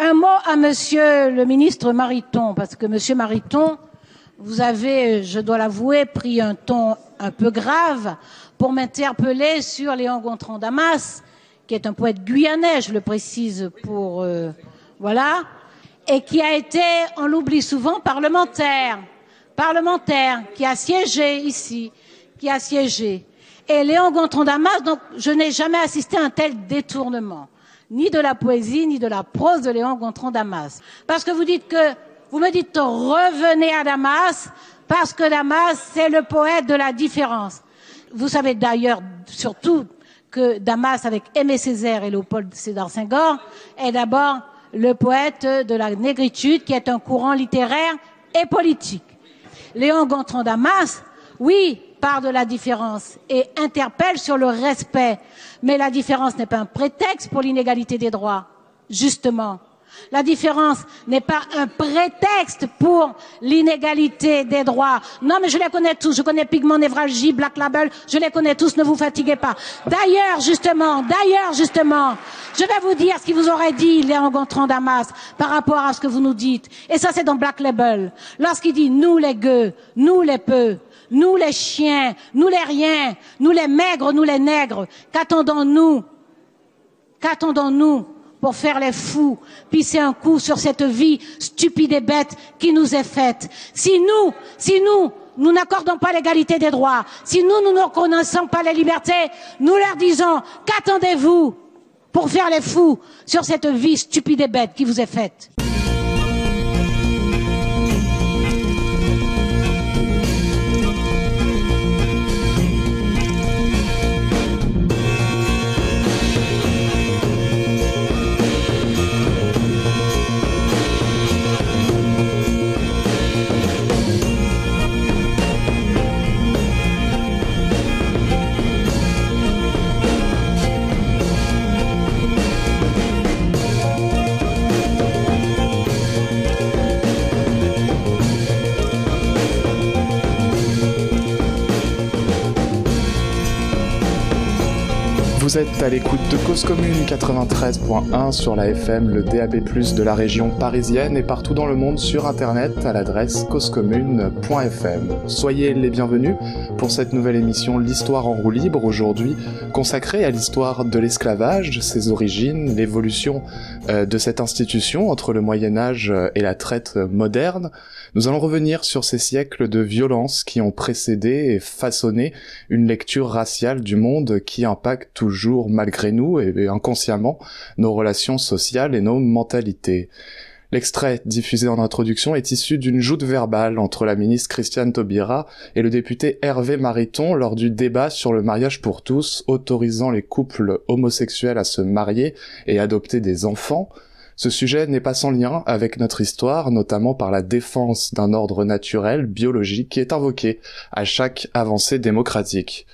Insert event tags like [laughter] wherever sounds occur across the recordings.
Un mot à monsieur le ministre Mariton, parce que monsieur Mariton, vous avez, je dois l'avouer, pris un ton un peu grave pour m'interpeller sur Léon Gontran Damas, qui est un poète guyanais, je le précise pour euh, voilà, et qui a été, on l'oublie souvent, parlementaire, parlementaire, qui a siégé ici, qui a siégé. Et Léon Gontran Damas, donc je n'ai jamais assisté à un tel détournement, ni de la poésie, ni de la prose de Léon Gontran Damas. Parce que vous dites que, vous me dites revenez à Damas, parce que Damas, c'est le poète de la différence. Vous savez d'ailleurs, surtout, que Damas, avec Aimé Césaire et Léopold Sédar Senghor, est d'abord le poète de la négritude, qui est un courant littéraire et politique. Léon Gontran Damas, oui, part de la différence et interpelle sur le respect. Mais la différence n'est pas un prétexte pour l'inégalité des droits, justement. La différence n'est pas un prétexte pour l'inégalité des droits. Non, mais je les connais tous. Je connais Pigment, Névralgie, Black Label. Je les connais tous. Ne vous fatiguez pas. D'ailleurs, justement, d'ailleurs, justement, je vais vous dire ce qu'il vous aurait dit, Léon Gontran Damas, par rapport à ce que vous nous dites. Et ça, c'est dans Black Label. Lorsqu'il dit nous les gueux, nous les peu, nous les chiens, nous les riens, nous les maigres, nous les nègres, qu'attendons-nous? Qu'attendons-nous pour faire les fous, pisser un coup sur cette vie stupide et bête qui nous est faite? Si nous, si nous, nous n'accordons pas l'égalité des droits, si nous, nous ne reconnaissons pas les libertés, nous leur disons, qu'attendez-vous pour faire les fous sur cette vie stupide et bête qui vous est faite? Vous êtes à l'écoute de Cause Commune 93.1 sur la FM, le DAB+, de la région parisienne et partout dans le monde sur internet à l'adresse causecommune.fm. Soyez les bienvenus pour cette nouvelle émission L'Histoire en roue libre, aujourd'hui consacrée à l'histoire de l'esclavage, ses origines, l'évolution euh, de cette institution entre le Moyen Âge et la traite moderne. Nous allons revenir sur ces siècles de violence qui ont précédé et façonné une lecture raciale du monde qui impacte toujours malgré nous et inconsciemment nos relations sociales et nos mentalités. L'extrait diffusé en introduction est issu d'une joute verbale entre la ministre Christiane Taubira et le député Hervé Mariton lors du débat sur le mariage pour tous autorisant les couples homosexuels à se marier et adopter des enfants. Ce sujet n'est pas sans lien avec notre histoire, notamment par la défense d'un ordre naturel, biologique, qui est invoqué à chaque avancée démocratique.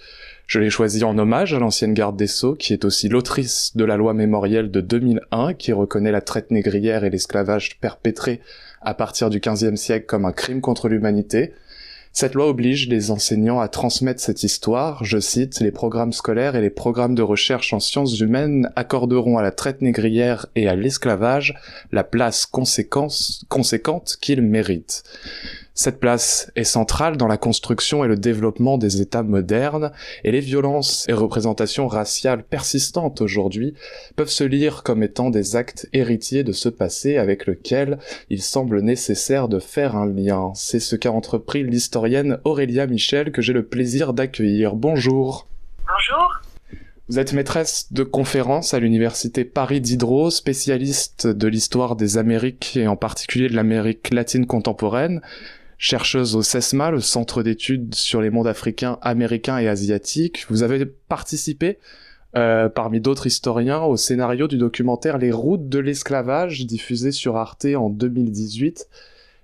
Je l'ai choisi en hommage à l'ancienne garde des Sceaux, qui est aussi l'autrice de la loi mémorielle de 2001, qui reconnaît la traite négrière et l'esclavage perpétré à partir du XVe siècle comme un crime contre l'humanité. Cette loi oblige les enseignants à transmettre cette histoire. Je cite, les programmes scolaires et les programmes de recherche en sciences humaines accorderont à la traite négrière et à l'esclavage la place conséquente qu'ils méritent. Cette place est centrale dans la construction et le développement des États modernes, et les violences et représentations raciales persistantes aujourd'hui peuvent se lire comme étant des actes héritiers de ce passé avec lequel il semble nécessaire de faire un lien. C'est ce qu'a entrepris l'historienne Aurélia Michel que j'ai le plaisir d'accueillir. Bonjour. Bonjour. Vous êtes maîtresse de conférence à l'université Paris Diderot, spécialiste de l'histoire des Amériques et en particulier de l'Amérique latine contemporaine chercheuse au CESMA, le Centre d'études sur les mondes africains, américains et asiatiques. Vous avez participé, euh, parmi d'autres historiens, au scénario du documentaire Les routes de l'esclavage, diffusé sur Arte en 2018.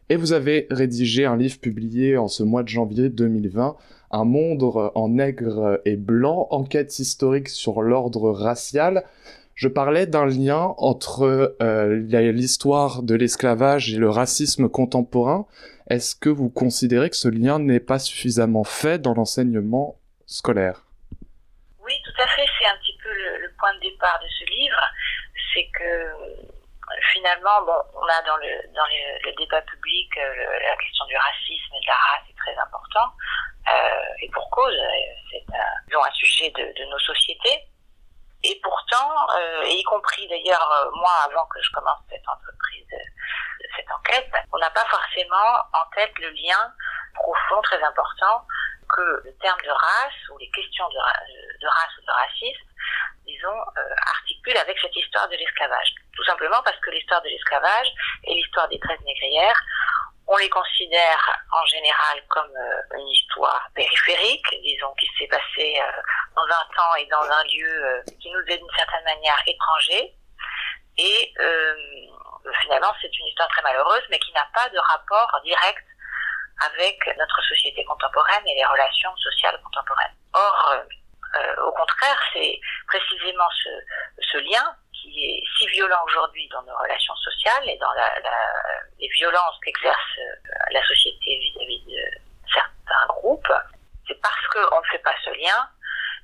Et vous avez rédigé un livre publié en ce mois de janvier 2020, Un monde en nègre et blanc, enquête historique sur l'ordre racial. Je parlais d'un lien entre euh, l'histoire de l'esclavage et le racisme contemporain. Est-ce que vous considérez que ce lien n'est pas suffisamment fait dans l'enseignement scolaire? Oui, tout à fait. C'est un petit peu le, point de départ de ce livre. C'est que finalement, on a dans le débat public la question du racisme et de la race est très important, et pour cause, c'est un, sujet de, de nos sociétés. Et pourtant, euh, y compris d'ailleurs euh, moi avant que je commence cette entreprise, euh, cette enquête, on n'a pas forcément en tête le lien profond, très important, que le terme de race ou les questions de, race ou de racisme, disons, euh, articulent avec cette histoire de l'esclavage. Tout simplement parce que l'histoire de l'esclavage et l'histoire des traites négrières on les considère en général comme euh, une histoire périphérique, disons, qui s'est passée euh, dans un temps et dans un lieu qui nous est d'une certaine manière étranger. Et finalement, c'est une histoire très malheureuse, mais qui n'a pas de rapport direct avec notre société contemporaine et les relations sociales contemporaines. Or, au contraire, c'est précisément ce, ce lien qui est si violent aujourd'hui dans nos relations sociales et dans la, la, les violences qu'exerce euh, la société vis-à-vis de certains groupes, c'est parce qu'on ne fait pas ce lien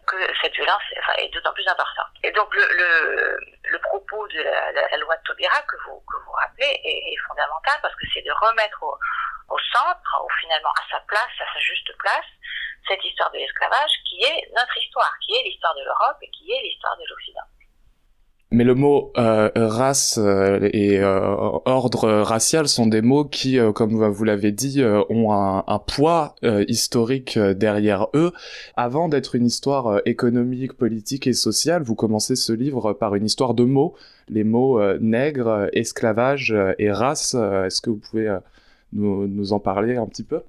que cette violence est d'autant plus importante. Et donc le, le, le propos de la, la, loi de Taubira que vous, que vous rappelez est, est fondamental parce que c'est de remettre au, au centre, ou finalement à sa place, à sa juste place, cette histoire de l'esclavage qui est notre histoire, qui est l'histoire de l'Europe et qui est l'histoire de l'Occident. Mais le mot euh, race euh, et euh, ordre racial sont des mots qui, comme vous l'avez dit, ont un, un poids historique derrière eux. Avant d'être une histoire économique, politique et sociale, vous commencez ce livre par une histoire de mots, les mots nègre, esclavage et race. Est-ce que vous pouvez nous, nous en parler un petit peu?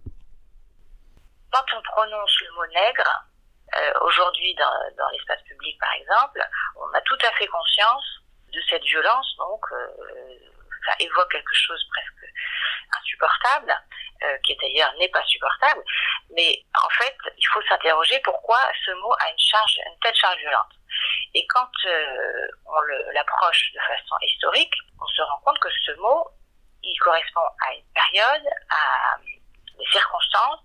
Quand on prononce le mot nègre, euh, aujourd'hui dans, dans l'espace public par exemple, on a tout à fait conscience de cette violence, donc euh, ça évoque quelque chose presque insupportable, euh, qui d'ailleurs n'est pas supportable, mais en fait il faut s'interroger pourquoi ce mot a une charge, une telle charge violente. Et quand euh, on l'approche de façon historique, on se rend compte que ce mot, il correspond à une période, à des circonstances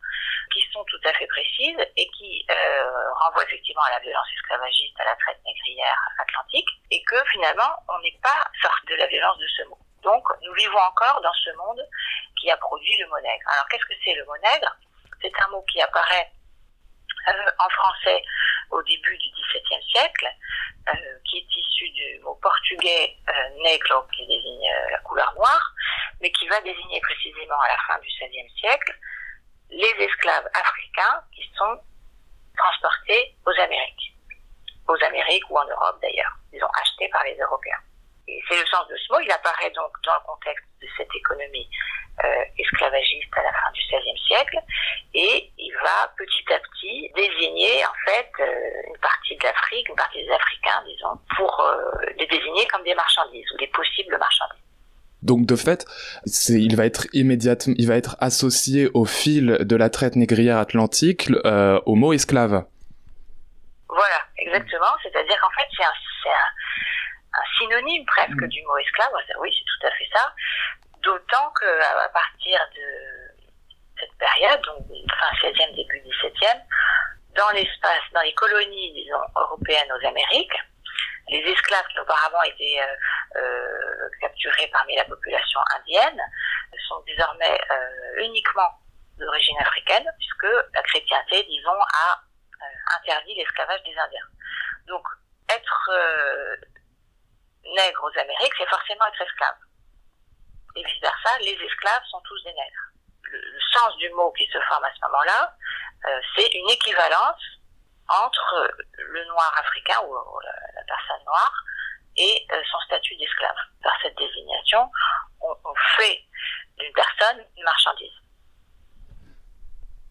qui sont tout à fait précises et qui euh, renvoient effectivement à la violence esclavagiste, à la traite négrière atlantique, et que finalement, on n'est pas sorti de la violence de ce mot. Donc, nous vivons encore dans ce monde qui a produit le mot nègre. Alors, qu'est-ce que c'est le mot nègre? C'est un mot qui apparaît euh, en français au début du XVIIe siècle, euh, qui est issu du mot portugais euh, negro, qui désigne euh, la couleur noire, mais qui va désigner précisément à la fin du XVIe siècle les esclaves africains qui sont transportés aux Amériques, aux Amériques ou en Europe d'ailleurs. Ils ont achetés par les Européens. Et c'est le sens de ce mot. Il apparaît donc dans le contexte de cette économie euh, esclavagiste à la fin du XVIe siècle, et il va petit à petit désigner en fait euh, une partie de l'Afrique, une partie des Africains, disons, pour euh, les désigner comme des marchandises ou des possibles marchandises. Donc de fait, il va être immédiatement, il va être associé au fil de la traite négrière atlantique au mot esclave. Voilà, exactement. C'est-à-dire qu'en fait, c'est un, un, synonyme presque mm. du mot esclave. Oui, c'est tout à fait ça. D'autant que à partir de cette période, donc fin 16e, début 17e, dans l'espace, dans les colonies, disons, européennes aux Amériques, les esclaves qui auparavant étaient euh, euh, capturés parmi la population indienne sont désormais euh, uniquement d'origine africaine, puisque la chrétienté, disons, a interdit l'esclavage des Indiens. Donc, être nègre aux Amériques, c'est forcément être esclave. Et vice-versa, les esclaves sont tous des nègres. Le, sens du mot qui se forme à ce moment-là, c'est une équivalence entre le noir africain ou la, personne noire et euh, son statut d'esclave. Par cette désignation, on, on fait d'une personne une marchandise.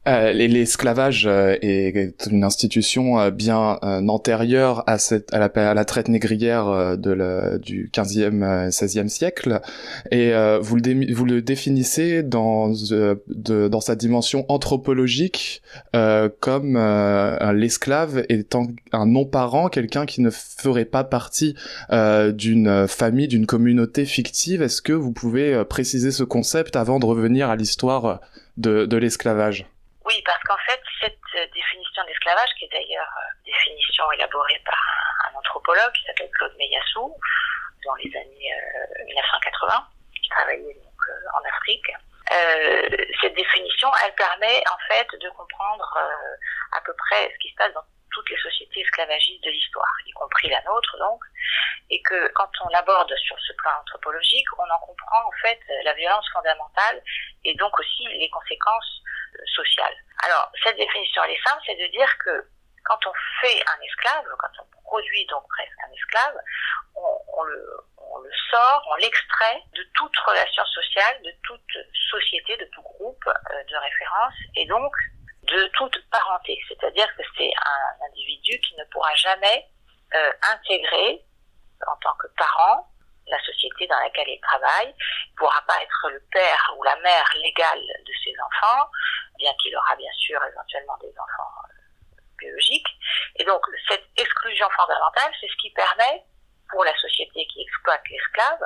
Euh, L'esclavage euh, est une institution euh, bien antérieure à, la, traite négrière du 15e, 16e siècle, et vous le, définissez dans, sa dimension anthropologique comme l'esclave étant un non-parent, quelqu'un qui ne ferait pas partie d'une famille, d'une communauté fictive. Est-ce que vous pouvez préciser ce concept avant de revenir à l'histoire de l'esclavage? Oui, parce qu'en fait, cette euh, définition d'esclavage, qui est d'ailleurs euh, définition élaborée par un, anthropologue qui s'appelle Claude Meyassou, dans les années 1980, qui travaillait donc en Afrique. cette définition, elle permet en fait de comprendre à peu près ce qui se passe dans toutes les sociétés esclavagistes de l'histoire, y compris la nôtre donc, et que quand on l'aborde sur ce plan anthropologique, on en comprend en fait la violence fondamentale et donc aussi les conséquences Alors cette définition elle est simple, c'est de dire que quand on fait un esclave, quand on produit donc presque un esclave, on, le, on le sort, on l'extrait de toute relation sociale, de toute société, de tout groupe euh, de référence, et donc de toute parenté. C'est-à-dire que c'est un individu qui ne pourra jamais euh, intégrer en tant que parent la société dans laquelle il travaille, ne pourra pas être le père ou la mère légale de ses enfants, bien qu'il aura bien sûr éventuellement des enfants euh, biologiques. Et donc cette exclusion fondamentale, c'est ce qui permet pour la société qui exploite l'esclave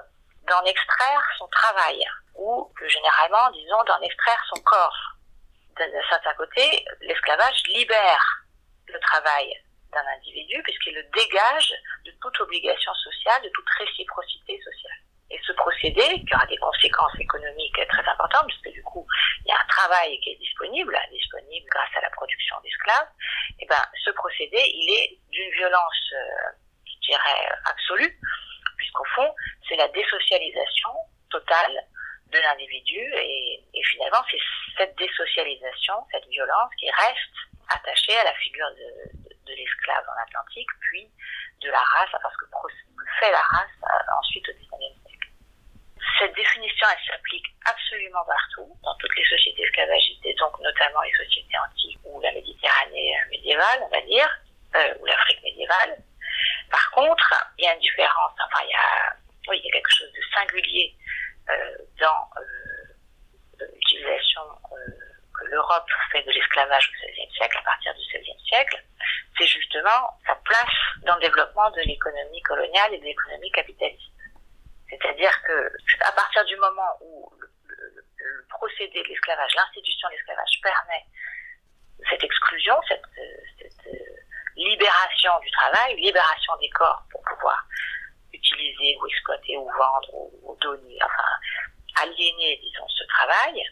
d'en extraire son travail, ou plus généralement, disons, d'en extraire son corps d'un certain côté, l'esclavage libère le travail d'un individu puisqu'il le dégage de toute obligation sociale, de toute réciprocité sociale. Et ce procédé, qui aura des conséquences économiques très importantes, puisque du coup, il y a un travail qui est disponible, disponible grâce à la production d'esclaves, et eh ben, ce procédé, il est d'une violence, euh, je dirais, absolue, puisqu'au fond, c'est la désocialisation totale de l'individu et, finalement c'est cette désocialisation, cette violence qui reste attachée à la figure de, en Atlantique, puis de la race, parce que fait la race euh, ensuite au XIXe siècle. Cette définition, elle s'applique absolument partout, dans toutes les sociétés esclavagistes, et donc notamment les sociétés antiques ou la Méditerranée euh, médiévale, on va dire, euh, ou l'Afrique médiévale. Par contre, il y a une différence, enfin il y a, oui, il y a quelque chose de singulier euh, dans euh, l'utilisation euh, que l'Europe fait de l'esclavage au XVIe siècle, à partir du XVIe siècle, c'est justement sa place dans le développement de l'économie coloniale et de l'économie capitaliste. C'est-à-dire que à partir du moment où le, procédé de l'esclavage, l'institution de l'esclavage permet cette exclusion, cette, cette, libération du travail, libération des corps pour pouvoir utiliser ou exploiter ou vendre ou, donner, enfin aliéner, disons, ce travail,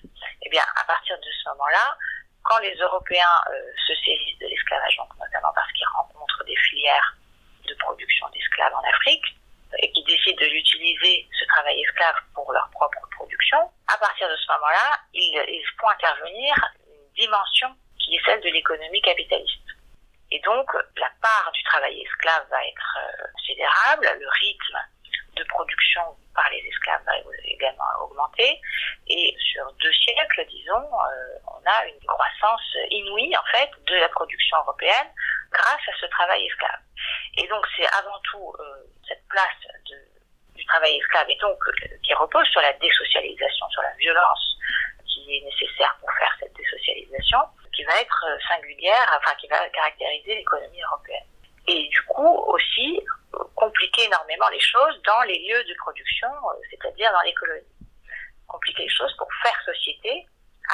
eh bien, à partir de ce moment-là, quand les Européens euh, se saisissent de l'esclavage, notamment parce qu'ils rencontrent des filières de production d'esclaves en Afrique, et qui décident de l'utiliser, ce travail esclave, pour leur propre production, à partir de ce moment-là, ils, ils font intervenir une dimension qui est celle de l'économie capitaliste. Et donc, la part du travail esclave va être euh, considérable, le rythme de production par les esclaves va également augmenter. Et sur deux siècles, disons, euh, on a une croissance inouïe, en de la production européenne grâce à ce travail esclave. Et donc, c'est avant tout euh, cette place du travail esclave, et donc qui repose sur la désocialisation, sur la violence qui est nécessaire pour faire cette désocialisation, qui va être euh, singulière, enfin qui va caractériser l'économie européenne. Et du coup aussi compliquer énormément les choses dans les lieux de production, euh, c'est-à-dire dans les colonies. Compliquer les choses pour faire société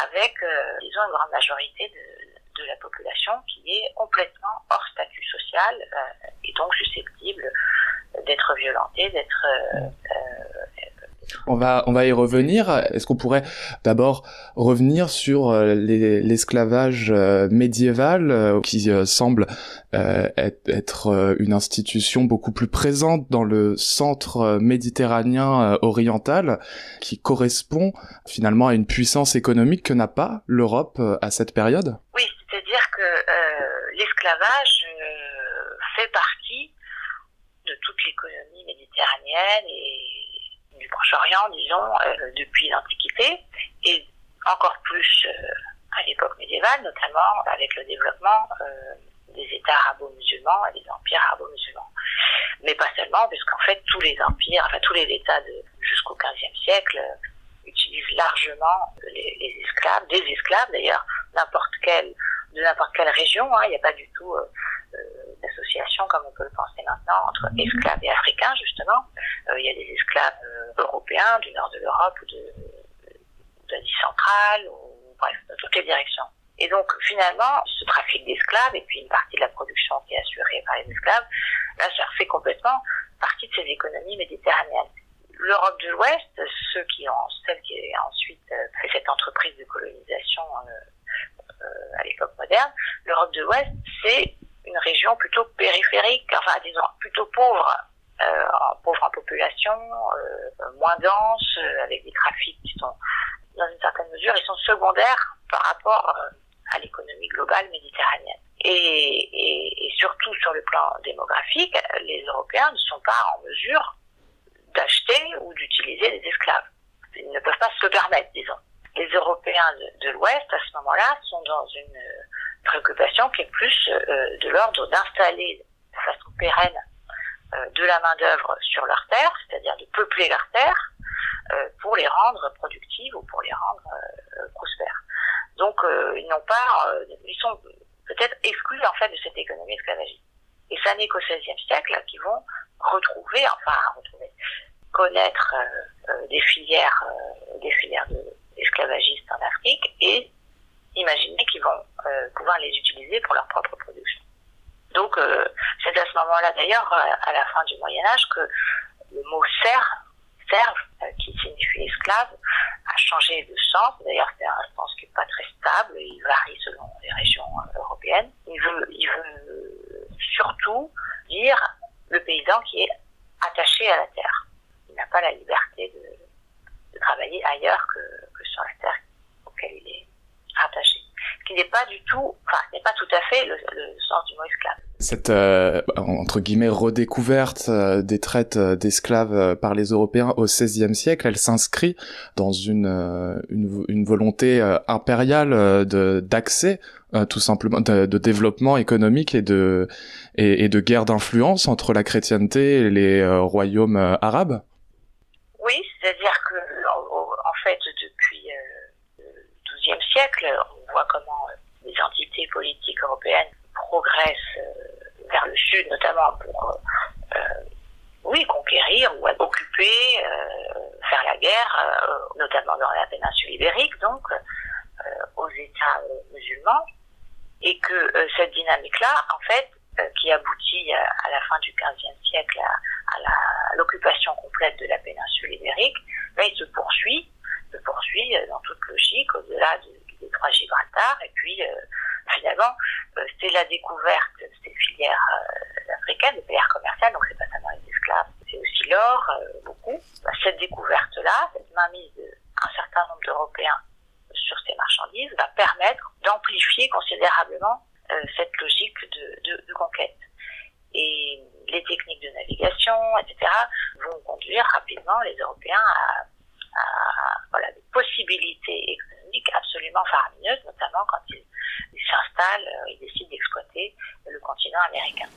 avec, euh, disons, une grande majorité de, de, la population qui est complètement hors statut social et donc susceptible d'être violentée, d'être on va, on va y revenir. Est-ce qu'on pourrait d'abord revenir sur euh, l'esclavage euh, médiéval euh, qui semble être une institution beaucoup plus présente dans le centre méditerranéen oriental qui correspond finalement à une puissance économique que n'a pas l'Europe à cette période? Oui, c'est-à-dire que l'esclavage fait partie de toute l'économie méditerranéenne et du Proche-Orient, disons, euh, depuis l'Antiquité, et encore plus euh, à l'époque médiévale, notamment avec le développement euh, des États arabo-musulmans et des empires arabo-musulmans. Mais pas seulement, puisqu'en fait tous les empires, enfin tous les États jusqu'au XVe siècle utilisent largement les, esclaves, des esclaves d'ailleurs, n'importe quelle, de n'importe quelle région. Hein, il n'y a pas du tout d'association comme on peut le penser maintenant entre esclaves et africains justement. il y a des esclaves européens, du nord de l'Europe ou de, d'Asie centrale, ou bref, dans toutes les directions. Et donc finalement, ce trafic d'esclaves et puis une partie de la production qui est assurée par les esclaves, là, ça fait complètement partie de ces économies méditerranéennes. L'Europe de l'Ouest, ceux qui ont, celle qui a ensuite euh, fait cette entreprise de colonisation euh, euh, à l'époque moderne, l'Europe de l'Ouest, c'est une région plutôt périphérique, enfin disons plutôt pauvre, euh, pauvre en population, euh, moins dense, avec des trafics qui sont dans une certaine mesure, ils sont secondaires par rapport à l'économie globale méditerranéenne. Et, et, et, surtout sur le plan démographique, les Européens ne sont pas en mesure d'acheter ou d'utiliser des esclaves. Ils ne peuvent pas se le permettre, disons. Les Européens de, de l'Ouest, à ce moment-là, sont dans une préoccupation qui est plus euh, de l'ordre d'installer de façon pérenne euh, de la main-d'œuvre sur leurs terres, c'est-à-dire de peupler leurs terres euh, pour les rendre productives ou pour les rendre prospères. Donc, ils n'ont pas, ils sont peut-être exclus en fait de cette économie esclavagiste. Et ça n'est qu'au XVIe siècle qu'ils vont retrouver, enfin retrouver, connaître euh, euh, des filières, euh, des filières d'esclavagistes en Afrique et imaginer qu'ils vont pouvoir les utiliser pour leur propre production. Donc c'est à ce moment-là d'ailleurs, à la fin du Moyen Âge, que le mot serf, serve, qui signifie esclave, a changé de sens. D'ailleurs, c'est un sens qui n'est pas très stable, il varie selon les régions européennes. Il veut, surtout dire le paysan qui est attaché à la terre. Il n'a pas la liberté de, travailler ailleurs que, sur la terre auquel il est rattaché. Ce qui n'est pas du tout, enfin, n'est pas tout à fait le, le sens du mot esclave. Cette euh, entre guillemets redécouverte euh, des traites euh, d'esclaves par les Européens au XVIe siècle, elle s'inscrit dans une, une, une volonté impériale de d'accès tout simplement de, de, développement économique et de et, et de guerre d'influence entre la chrétienté et les royaumes arabes. Oui, c'est-à-dire que en fait depuis le Siècle, on voit comment les entités politiques européennes progressent euh, vers le sud, notamment pour, euh, oui, conquérir ou occuper, euh, faire la guerre, notamment dans la péninsule ibérique, donc aux États musulmans, et que cette dynamique-là, en fait, qui aboutit à, la fin du XVe siècle à, l'occupation complète de la péninsule ibérique, ben, il se poursuit, se poursuit dans toute logique au-delà du détroit Gibraltar, et puis finalement, euh, c'est la découverte de ces filières euh, africaines, des filières commerciales, donc c'est pas seulement les esclaves, c'est aussi l'or, euh, beaucoup. Bah, cette découverte-là, cette mainmise d'un certain nombre d'Européens sur ces marchandises va permettre d'amplifier considérablement cette logique de, de, de, conquête. Et les techniques de navigation, etc., vont conduire rapidement les Européens à voilà, des possibilités économiques absolument faramineuses, notamment quand ils il s'installe et euh, décide d'exploiter le continent américain.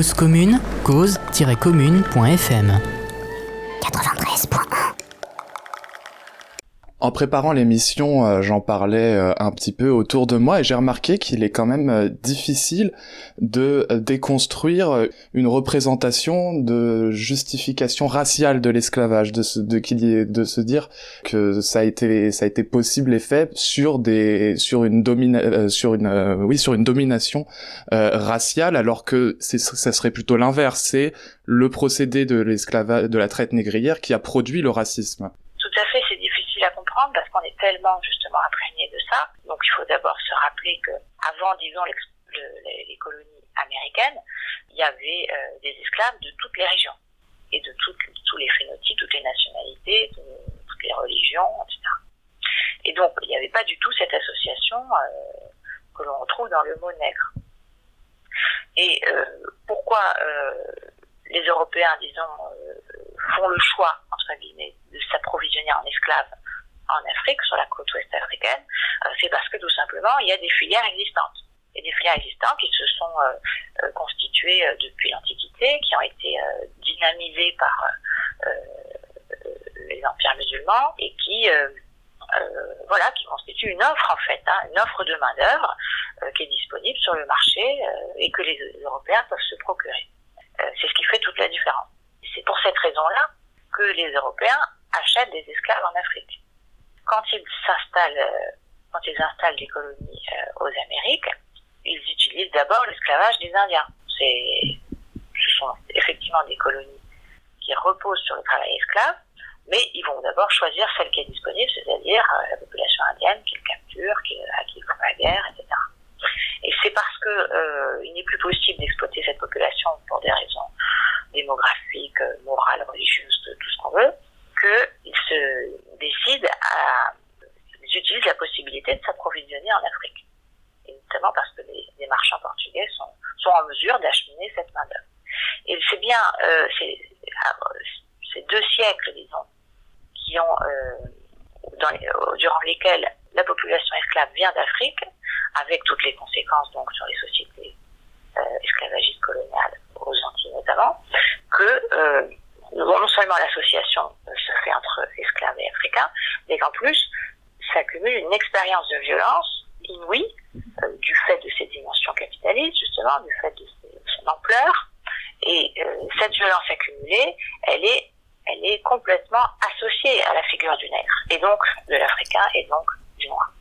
Cause commune, cause-commune.fm. En préparant l'émission, euh, j'en parlais euh, un petit peu autour de moi et j'ai remarqué qu'il est quand même euh, difficile de déconstruire une représentation de justification raciale de l'esclavage, de se, dire que ça a été possible et fait sur des sur une domina, sur une oui sur une domination raciale alors que ça serait plutôt l'inverse, c'est le procédé de l'esclavage de la traite négrière qui a produit le racisme c'est parce qu'on est tellement justement imprégné de ça. Donc il faut d'abord se rappeler que avant, disons, les, colonies américaines, il y avait euh, des esclaves de toutes les régions et de tous les phénotypes, toutes les nationalités, toutes les religions, etc. Et donc il n'y avait pas du tout cette association euh, que l'on retrouve dans le mot nègre. Et euh, pourquoi les Européens, disons, font le choix, entre guillemets, de s'approvisionner en esclaves en Afrique, sur la côte ouest africaine, euh, c'est parce que tout simplement, il y a des filières existantes. Et des filières existantes qui se sont euh, euh, constituées depuis l'Antiquité, qui ont été dynamisées par les empires musulmans et qui voilà, qui constituent une offre en fait, hein, une offre de main d'œuvre qui est disponible sur le marché et que les Européens peuvent se procurer. c'est ce qui fait toute la différence. C'est pour cette raison-là que les Européens achètent des esclaves en Afrique quand ils s'installent, euh, quand ils installent des colonies euh, aux Amériques, ils utilisent d'abord l'esclavage des Indiens. C'est, ce sont effectivement des colonies qui reposent sur le travail esclave, mais ils vont d'abord choisir celle qui est disponible, c'est-à-dire euh, la population indienne qu'ils capturent, à qui ils font la guerre, etc. Et c'est parce que il n'est plus possible d'exploiter cette population pour des raisons démographiques, morales, religieuses, tout ce qu'on veut, qu'ils se décident à, ils utilisent la possibilité de s'approvisionner en Afrique. Et notamment parce que les, marchands portugais sont, sont en mesure d'acheminer cette main-d'œuvre. Et c'est bien euh, ces deux siècles, disons, qui ont, euh, dans euh, durant lesquels la population esclave vient d'Afrique, avec toutes les conséquences donc sur les sociétés euh, esclavagistes coloniales aux Antilles notamment, que non seulement l'association se fait entre esclaves et africains, mais qu'en plus s'accumule une expérience de violence inouïe euh, du fait de ses dimensions capitalistes, justement, du fait de, son ampleur. Et euh, cette violence accumulée, elle est, elle est complètement associée à la figure du nègre, et donc de l'Africain, et donc du noir.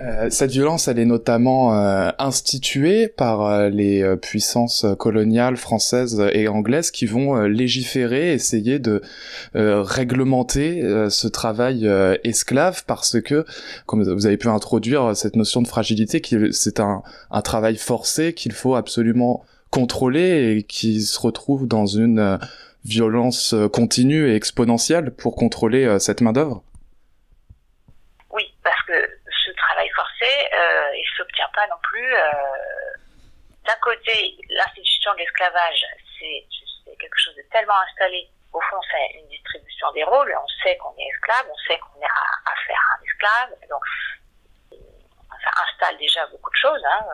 Euh, cette violence, elle est notamment euh, instituée par euh, les puissances coloniales françaises et anglaises qui vont légiférer, essayer de réglementer ce travail esclave parce que, comme vous avez pu introduire cette notion de fragilité, c'est un, un travail forcé qu'il faut absolument contrôler et qui se retrouve dans une violence continue et exponentielle pour contrôler cette main d'œuvre. euh, il s'obtient pas non plus. Euh, d'un côté, l'institution de l'esclavage, c'est quelque chose de tellement installé. Au fond, c'est une distribution des rôles. On sait qu'on est esclave, on sait qu'on est affaire à un esclave. Donc, ça installe déjà beaucoup de choses. Hein,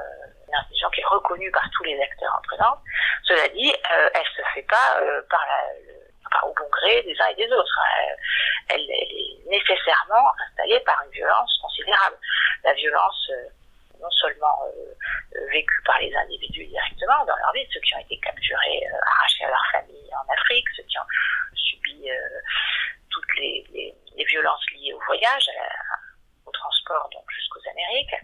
une institution qui est reconnue par tous les acteurs en présence. Cela dit, euh, elle se fait pas euh, par au bon gré des uns et des autres. Hein. Elle, est nécessairement installée par une violence considérable la violence euh, non seulement euh, euh, vécue par les individus directement dans leur vie, ceux qui ont été capturés, arrachés à leur famille en Afrique, ceux qui ont subi toutes les, violences liées au voyage, au transport donc jusqu'aux Amériques.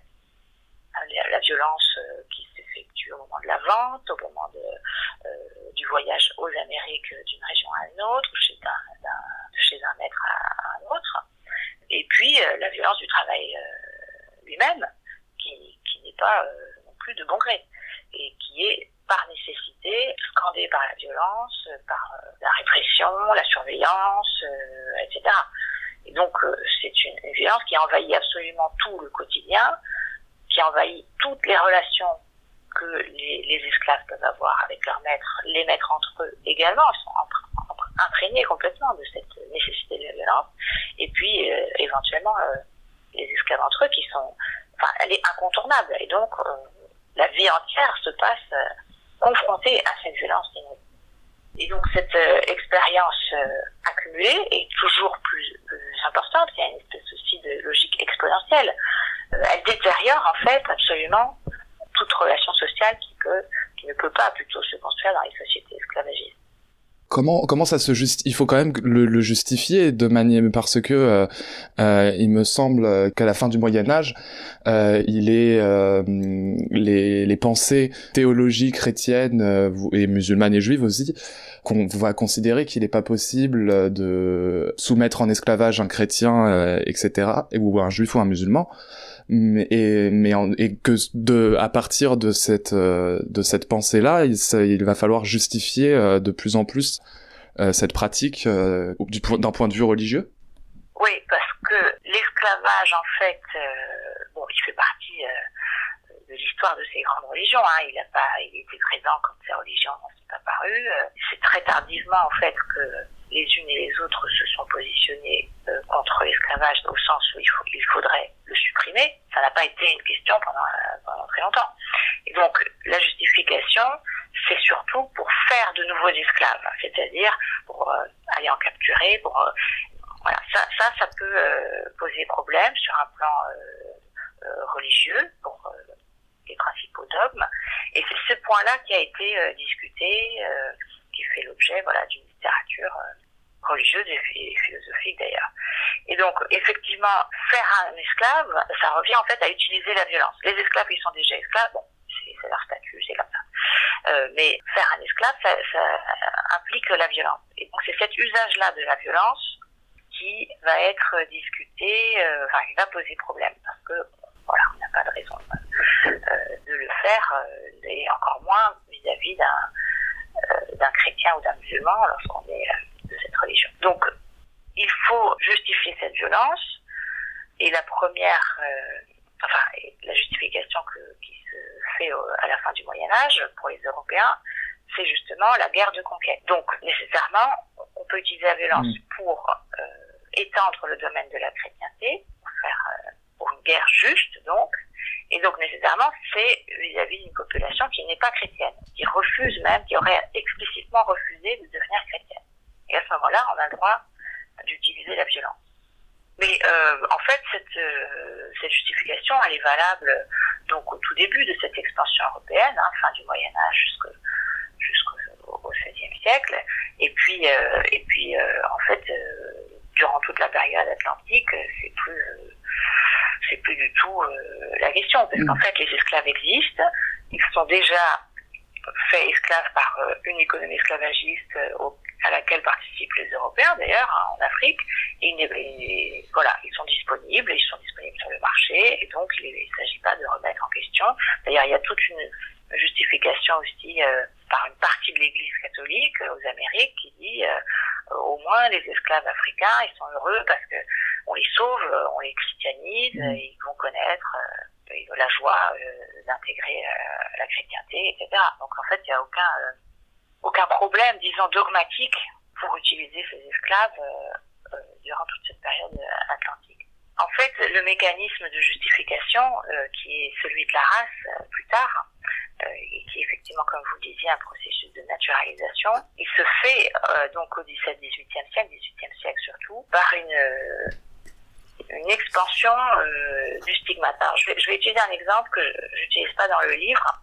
Amérique, la, violence qui s'effectue au moment de la vente, au moment de, du voyage aux Amériques d'une région à une autre, chez un, chez un maître à, un autre, et puis la violence du travail lui-même, qui, n'est pas non plus de bon gré, et qui est par nécessité, scandé par la violence, par euh, la répression, la surveillance, euh, etc. Et donc euh, c'est une, violence qui envahit absolument tout le quotidien, qui envahit toutes les relations que les, esclaves peuvent avoir avec leurs maîtres, les maîtres entre eux également, ils sont imprégnés complètement de cette nécessité de la violence, et puis éventuellement les esclaves entre eux qui sont, enfin, elle est incontournable, et donc la vie entière se passe confrontés à cette violence Et donc cette euh, expérience euh, accumulée est toujours plus, importante. Il y a une espèce aussi de logique exponentielle. Euh, elle détériore en fait absolument toute relation sociale qui peut, qui ne peut pas plutôt se construire dans les sociétés esclavagistes. Comment comment ça se justifie Il faut quand même le, le, justifier de manière parce que euh, euh, il me semble qu'à la fin du Moyen Âge, euh, il est euh, les, les pensées théologiques chrétiennes euh, et musulmanes et juives aussi qu'on va considérer qu'il n'est pas possible de soumettre en esclavage un chrétien, etc. ou un juif ou un musulman mais et, mais et que de à partir de cette euh, de cette pensée là il, il va falloir justifier euh, de plus en plus euh, cette pratique d'un point de vue religieux oui parce que l'esclavage en fait bon il fait partie de l'histoire de ces grandes religions hein. il a pas il était présent quand ces religions n'ont pas paru c'est très tardivement en fait que les unes et les autres se sont positionnées euh, contre l'esclavage au sens où il, faudrait le supprimer. Ça n'a pas été une question pendant, euh, pendant très longtemps. Et donc la justification, c'est surtout pour faire de nouveaux esclaves, c'est-à-dire pour euh, aller en capturer, ça, ça peut poser problème sur un plan religieux pour les principaux dogmes. Et c'est ce point-là qui a été discuté, qui fait l'objet voilà d'une littérature religieuse et philosophique d'ailleurs. Et donc, effectivement, faire un esclave, ça revient en fait à utiliser la violence. Les esclaves, ils sont déjà esclaves, bon, c'est leur statut, c'est comme ça. Euh, mais faire un esclave, ça, implique la violence. Et donc, c'est cet usage-là de la violence qui va être discuté, euh, enfin, il va poser problème parce que, voilà, on n'a pas de raison euh, de le faire, et encore moins vis-à-vis d'un chrétien ou d'un musulman lorsqu'on est cette religion. Donc, il faut justifier cette violence. Et la première, euh, enfin, la justification que, qui se fait à la fin du Moyen Âge pour les Européens, c'est justement la guerre de conquête. Donc, nécessairement, on peut utiliser la violence mm. pour euh, étendre le domaine de la chrétienté, pour faire euh, pour une guerre juste, donc. Et donc, nécessairement, c'est vis-à-vis d'une population qui n'est pas chrétienne, qui refuse même, qui aurait explicitement refusé de devenir chrétienne. Et à ce moment-là, on a le droit d'utiliser la violence. Mais euh, en fait, cette, euh, cette justification, elle est valable donc au tout début de cette expansion européenne, hein, fin du Moyen Âge jusqu'au XVIe siècle, et puis euh, et puis en fait durant toute la période atlantique, c'est plus c'est plus du tout la question, parce qu'en mm. fait les esclaves existent, ils sont déjà faits esclaves par une économie esclavagiste au à laquelle participent les Européens d'ailleurs hein, en Afrique. Et, voilà, ils sont disponibles, ils sont disponibles sur le marché, et donc il ne s'agit pas de remettre en question. D'ailleurs, il y a toute une justification aussi euh, par une partie de l'Église catholique aux Amériques qui dit euh, au moins les esclaves africains, ils sont heureux parce que on les sauve, on les christianise, mmh. ils vont connaître euh, la joie d'intégrer la chrétienté, etc. Donc en fait, il n'y a aucun aucun problème, disons, dogmatique pour utiliser ces esclaves euh, euh, durant toute cette période euh, atlantique. En fait, le mécanisme de justification, qui est celui de la race plus tard, et qui est effectivement, comme vous le disiez, un processus de naturalisation, il se fait donc au XVIIe, XVIIIe siècle, XVIIIe siècle surtout, par une une expansion du stigmate. je vais, je vais utiliser un exemple que je n'utilise pas dans le livre,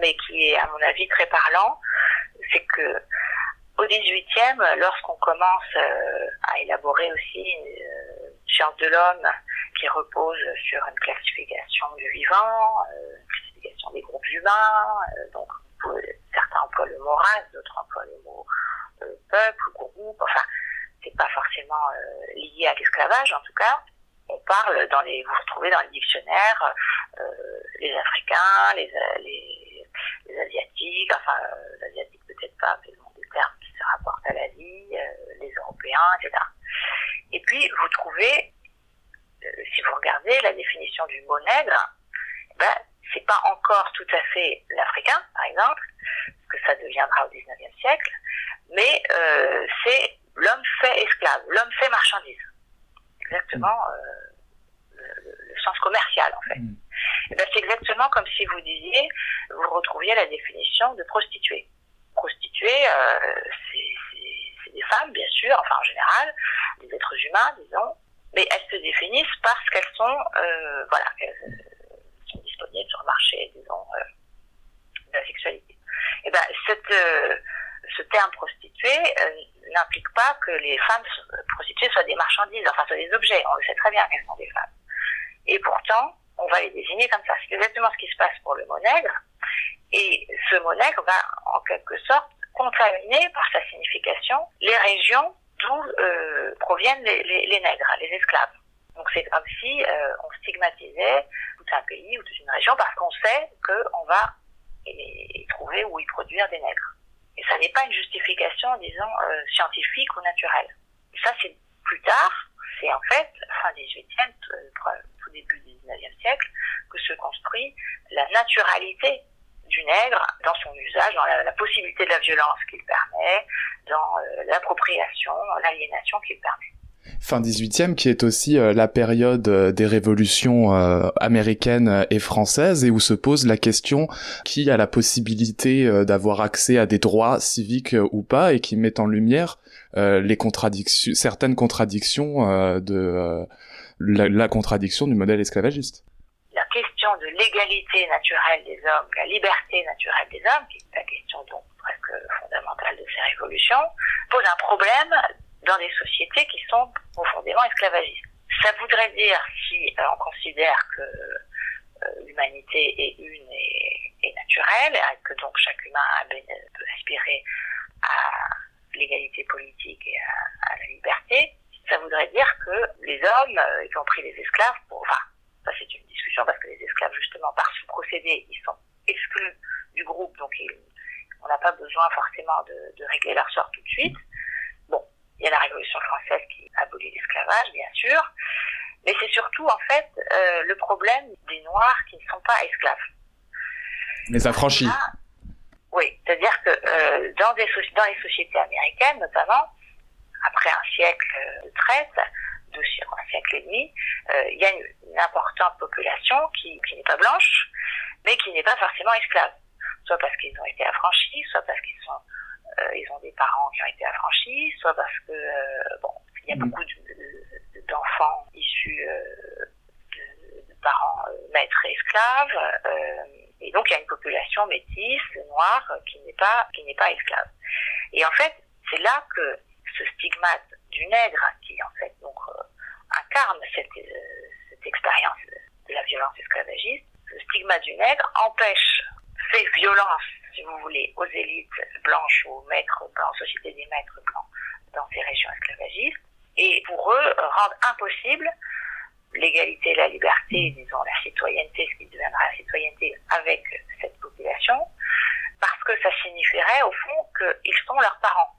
mais qui est à mon avis très parlant c'est que au 18e, lorsqu'on commence euh, à élaborer aussi une euh, science de l'homme qui repose sur une classification du vivant, une classification des groupes humains. donc, certains emploient le mot race, d'autres emploient le mot peuple, groupe. Enfin, c'est pas forcément lié à l'esclavage, en tout cas on parle dans les, vous retrouvez dans les dictionnaires euh, les Africains, les, les, les Asiatiques, enfin euh, les Asiatiques peut-être pas, mais ont des termes qui se rapportent à la vie, euh, les Européens, etc. Et puis vous trouvez, si vous regardez la définition du mot nègre, ben c'est pas encore tout à fait l'africain, par exemple, parce que ça deviendra au 19e siècle, mais euh, c'est l'homme fait esclave, l'homme fait marchandise exactement euh, le, sens commercial en fait. Mm. Eh ben, c'est exactement comme si vous disiez, vous retrouviez la définition de prostituée. Prostituée, euh, c'est des femmes bien sûr, enfin en général, des êtres humains disons, mais elles se définissent parce qu'elles sont, euh, voilà, elles sont disponibles sur le marché, disons, de la sexualité. Et eh ben cette ce terme prostituée n'implique pas que les femmes prostituées soient des marchandises, enfin soient des objets. On le sait très bien qu'elles sont des femmes. Et pourtant, on va les désigner comme ça. C'est exactement ce qui se passe pour le mot nègre. Et ce mot nègre va, en quelque sorte, contaminer par sa signification les régions d'où euh, proviennent les, les, nègres, les esclaves. Donc c'est comme si euh, on stigmatisait tout un pays ou toute une région parce qu'on sait qu'on va y trouver ou y produire des nègres. Et ça n'est pas une justification, disons, euh, scientifique ou naturelle. Et ça, c'est plus tard, c'est en fait, fin 18e, tout début du 19e siècle, que se construit la naturalité du nègre dans son usage, dans la, possibilité de la violence qu'il permet, dans euh, l'appropriation, l'aliénation qu'il permet fin 18e qui est aussi euh, la période euh, des révolutions euh, américaines et françaises et où se pose la question qui a la possibilité d'avoir accès à des droits civiques ou pas et qui met en lumière les contradictions certaines contradictions de la, contradiction du modèle esclavagiste. La question de l'égalité naturelle des hommes, la liberté naturelle des hommes, qui est la question donc presque fondamentale de ces révolutions, pose un problème dans des sociétés qui sont profondément esclavagistes. Ça voudrait dire, si euh, on considère que euh, l'humanité est une et, naturelle, et que donc chaque humain peut aspirer à l'égalité politique et à, la liberté, ça voudrait dire que les hommes, euh, y compris les esclaves, pour, enfin, ça c'est une discussion parce que les esclaves, justement, par ce procédé, ils sont exclus du groupe, donc on n'a pas besoin forcément de, régler leur sort tout de suite. Il y a la Révolution française qui abolit l'esclavage, bien sûr, mais c'est surtout en fait euh, le problème des Noirs qui ne sont pas esclaves. Les affranchis. Oui, c'est-à-dire que euh, dans, des dans les sociétés américaines, notamment, après un siècle de traite, de, un siècle et demi, euh, il y a une, une importante population qui, qui n'est pas blanche, mais qui n'est pas forcément esclave. Soit parce qu'ils ont été affranchis, soit parce qu'ils sont euh, ils ont des parents qui ont été affranchis, soit parce que euh, bon, il y a mm. beaucoup d'enfants issus euh, de, parents maîtres et esclaves, et donc il y a une population métisse, noire, qui n'est pas qui n'est pas esclave. Et en fait, c'est là que ce stigmate du nègre, qui en fait donc incarne cette, cette expérience de la violence esclavagiste, ce stigmate du nègre empêche, fait violence si vous voulez, aux élites blanches, aux maîtres blancs, société des maîtres blancs dans ces régions esclavagistes, et pour eux, rendre impossible l'égalité la liberté, disons la citoyenneté, ce qui deviendra la citoyenneté avec cette population, parce que ça signifierait au fond qu'ils sont leurs parents.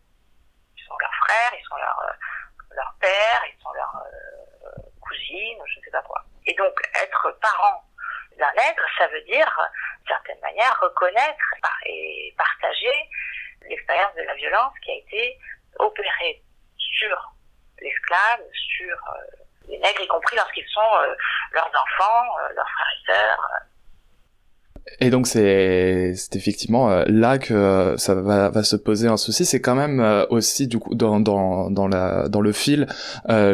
Ils sont leurs frères, ils sont leurs leur pères, ils sont leurs euh, cousines, je ne sais pas quoi. Et donc être parent d'un nègre, ça veut dire, d'une certaine manière, reconnaître et partager l'expérience de la violence qui a été opérée sur l'esclave, sur euh, les nègres, y compris lorsqu'ils sont euh, leurs enfants, euh, leurs frères et sœurs. Et donc c'est effectivement euh, là que euh, ça va, va se poser un souci. C'est quand même euh, aussi du coup dans dans dans la dans le fil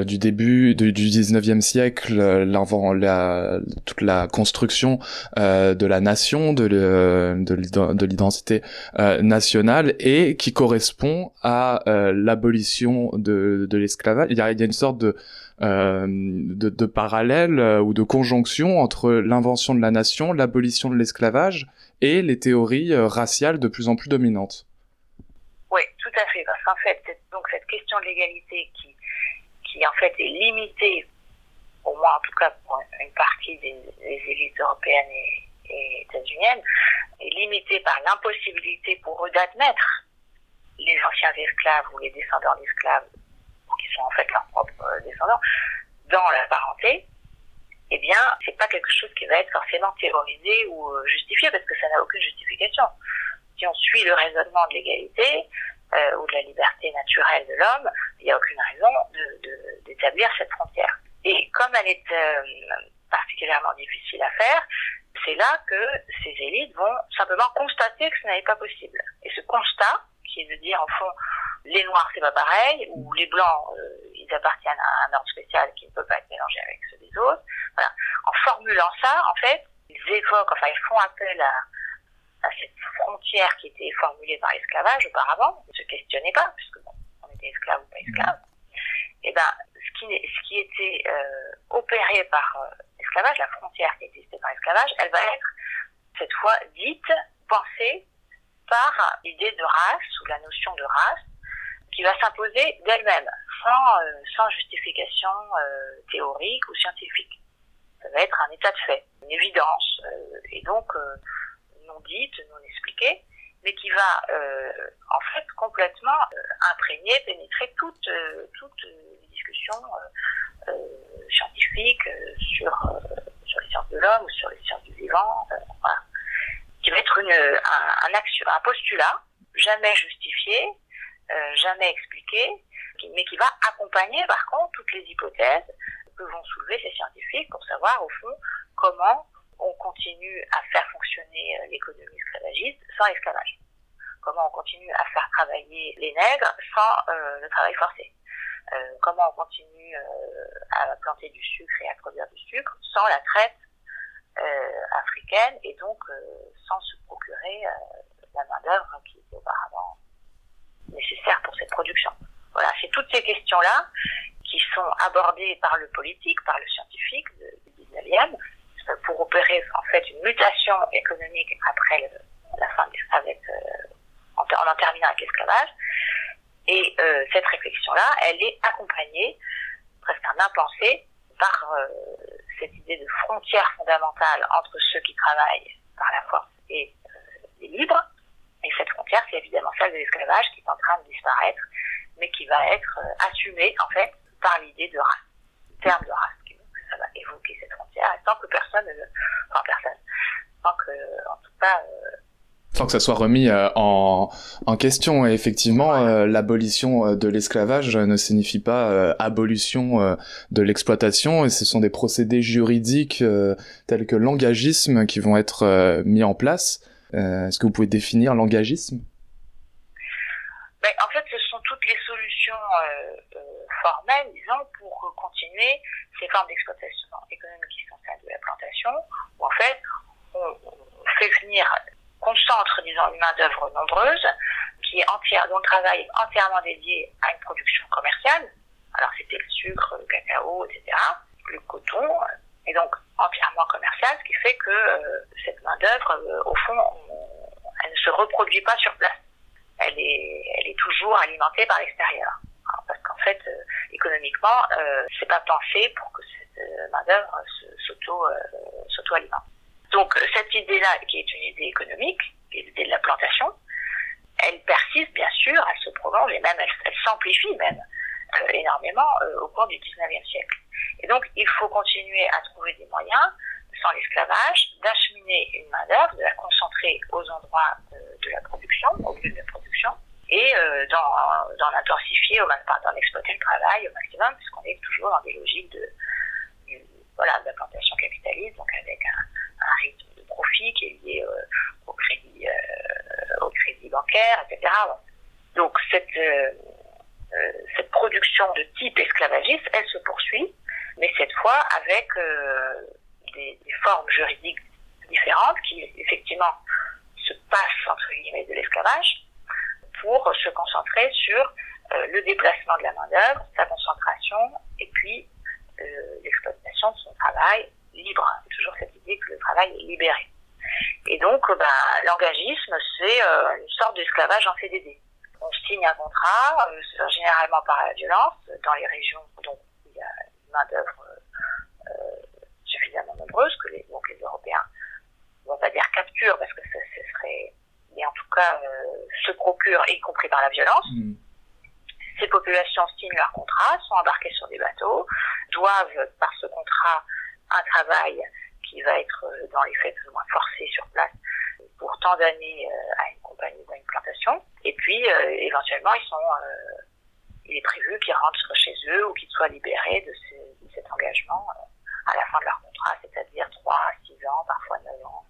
du début du, du 19e siècle, l'invent la toute la construction de la nation, de de l'identité nationale et qui correspond à l'abolition de de l'esclavage. Il y a il y a une sorte de euh, de, parallèle euh, ou de conjonction entre l'invention de la nation, l'abolition de l'esclavage et les théories euh, raciales de plus en plus dominantes. Oui, tout à fait, parce qu'en fait, donc cette question de l'égalité qui, qui en fait est limitée, au moins en tout cas pour une partie des, des élites européennes et, et états-uniennes, est limitée par l'impossibilité pour eux d'admettre les anciens esclaves ou les descendants d'esclaves, qui sont en fait leurs propres euh, descendants, dans la parenté, eh bien, c'est pas quelque chose qui va être forcément théorisé ou euh, justifié parce que ça n'a aucune justification. Si on suit le raisonnement de l'égalité euh, ou de la liberté naturelle de l'homme, il n'y a aucune raison d'établir cette frontière. Et comme elle est particulièrement difficile à faire, c'est là que ces élites vont simplement constater que ce n'est pas possible. Et ce constat, qui est de dire, en fond, les noirs, c'est pas pareil, ou les blancs, euh, ils appartiennent à un ordre spécial qui ne peut pas être mélangé avec ceux des autres. Voilà. En formulant ça, en fait, ils évoquent, enfin, ils font appel à, à cette frontière qui était formulée par l'esclavage auparavant, ne se questionnait pas, puisque bon, on était esclave ou pas esclave. Et ben, ce qui, ce qui était euh, opéré par euh, l'esclavage, la frontière qui existait par l'esclavage, elle va être cette fois dite, pensée par l'idée de race ou la notion de race qui va s'imposer d'elle-même, sans, euh, sans justification euh, théorique ou scientifique. Ça va être un état de fait, une évidence, euh, et donc non dite, non expliquée, mais qui va en fait complètement imprégner, pénétrer toutes les discussions scientifiques sur, sur les sciences de l'homme ou sur les sciences du vivant, voilà. Qui va être une, un, un, action, un postulat jamais justifié, euh, jamais expliqué, mais qui va accompagner par contre toutes les hypothèses que vont soulever ces scientifiques pour savoir au fond comment on continue à faire fonctionner euh, l'économie esclavagiste sans esclavage. Comment on continue à faire travailler les nègres sans euh, le travail forcé. Euh, comment on continue euh, à planter du sucre et à produire du sucre sans la traite euh, africaine et donc sans se procurer la main d'œuvre qui était auparavant nécessaire pour cette production. Voilà, c'est toutes ces questions-là qui sont abordées par le politique, par le scientifique du 19e, pour opérer en fait une mutation économique après la fin avec euh, en, en, en, terminant avec l'esclavage. Et euh, cette réflexion-là, elle est accompagnée, presque un impensé, par euh, cette idée de frontière fondamentale entre ceux qui travaillent par la force et euh, les libres, et cette frontière, c'est évidemment celle de l'esclavage qui est en train de disparaître, mais qui va être euh, assumée, en fait, par l'idée de race, le terme de race, qui ça va évoquer cette frontière, sans que personne ne enfin personne, sans que, en tout cas, euh, sans que ça soit remis euh, en, en, question. Et effectivement, euh, l'abolition de l'esclavage ne signifie pas euh, abolition de l'exploitation, et ce sont des procédés juridiques tels que l'engagisme qui vont être mis en place. Est-ce que vous pouvez définir l'engagisme? Ben, En fait, ce sont toutes les solutions formelles, disons, pour continuer ces formes d'exploitation économique qui sont celles de la plantation, où en fait, on, on fait venir concentre, disons, une main-d'œuvre nombreuse, qui est entière, dont le travail est entièrement dédié à une production commerciale. Alors, c'était le sucre, le cacao, etc., le coton, et donc entièrement commercial, ce qui fait que euh, cette main-d'œuvre, euh, au fond, on, elle ne se reproduit pas sur place. Elle est, elle est toujours alimentée par l'extérieur. Parce qu'en fait, euh, économiquement, euh, c'est pas pensé pour que cette main-d'œuvre s'auto, s'auto-alimente. Donc cette idée-là, qui est une idée économique, qui est l'idée de la plantation, elle persiste bien sûr, elle se prolonge et même elle, s'amplifie même euh, énormément euh, au cours du 19e siècle. Et donc il faut continuer à trouver des moyens, sans l'esclavage, d'acheminer une main-d'œuvre, de la concentrer aux endroits de, de, la production, au lieu de la production, et euh, d'en intensifier, d'en exploiter le travail au maximum, puisqu'on est toujours dans des logiques de voilà, de la plantation capitaliste, donc avec un, rythme de profit qui est lié euh, au crédit, euh, au crédit bancaire, etc. Donc cette euh, cette production de type esclavagiste, elle se poursuit, mais cette fois avec des, formes juridiques différentes qui effectivement se passent entre guillemets de l'esclavage pour se concentrer sur le déplacement de la main d'œuvre, sa concentration et puis travail libre. Toujours cette idée que le travail est libéré. Et donc, bah, l'engagisme, c'est euh, une sorte d'esclavage en CDD. On signe un contrat, euh, généralement par la violence, dans les régions dont il y a une main-d'œuvre euh, suffisamment nombreuse que les, donc les Européens, on va pas dire capturent parce que ce serait, mais en tout cas se procurent, y compris par la violence. Mm. Ces populations signent leur contrat, sont embarquées sur des bateaux, doivent par ce contrat un travail qui va être euh, dans les faits plus ou moins forcé sur place pour tant d'années euh, à une compagnie ou à une plantation. Et puis, euh, éventuellement, ils sont, il est prévu qu'ils rentrent chez eux ou qu'ils soient libérés de, ce, de cet engagement à la fin de leur contrat, c'est-à-dire 3, 6 ans, parfois 9 ans.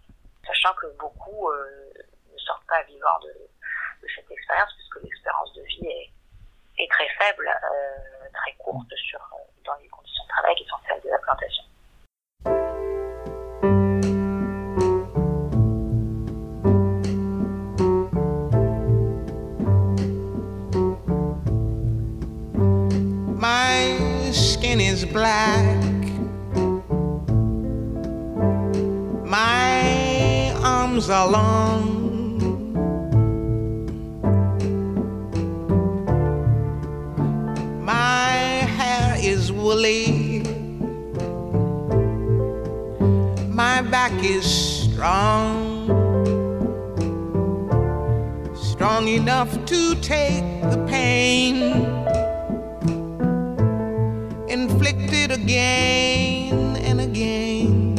Sachant que beaucoup ne sortent pas vivants de, de cette expérience puisque l'expérience de vie est, est très faible, euh, très courte sur, dans les conditions de travail qui sont celles de la plantation. My skin is black. My arms are long. Is strong. Strong enough to take the pain inflicted again and again.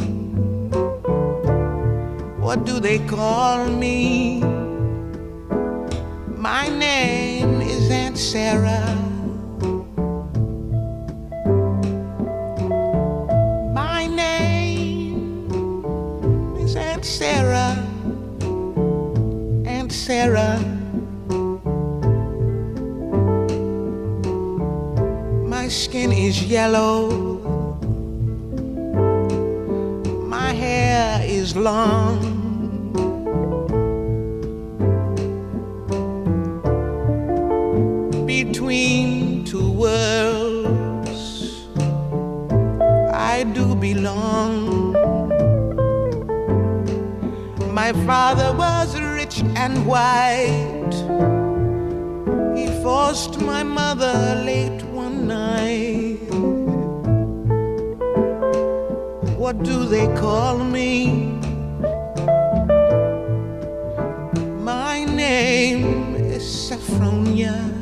What do they call me? My name is Aunt Sarah. My skin is yellow. My hair is long. My father was rich and white. He forced my mother late one night. What do they call me? My name is Saffronia.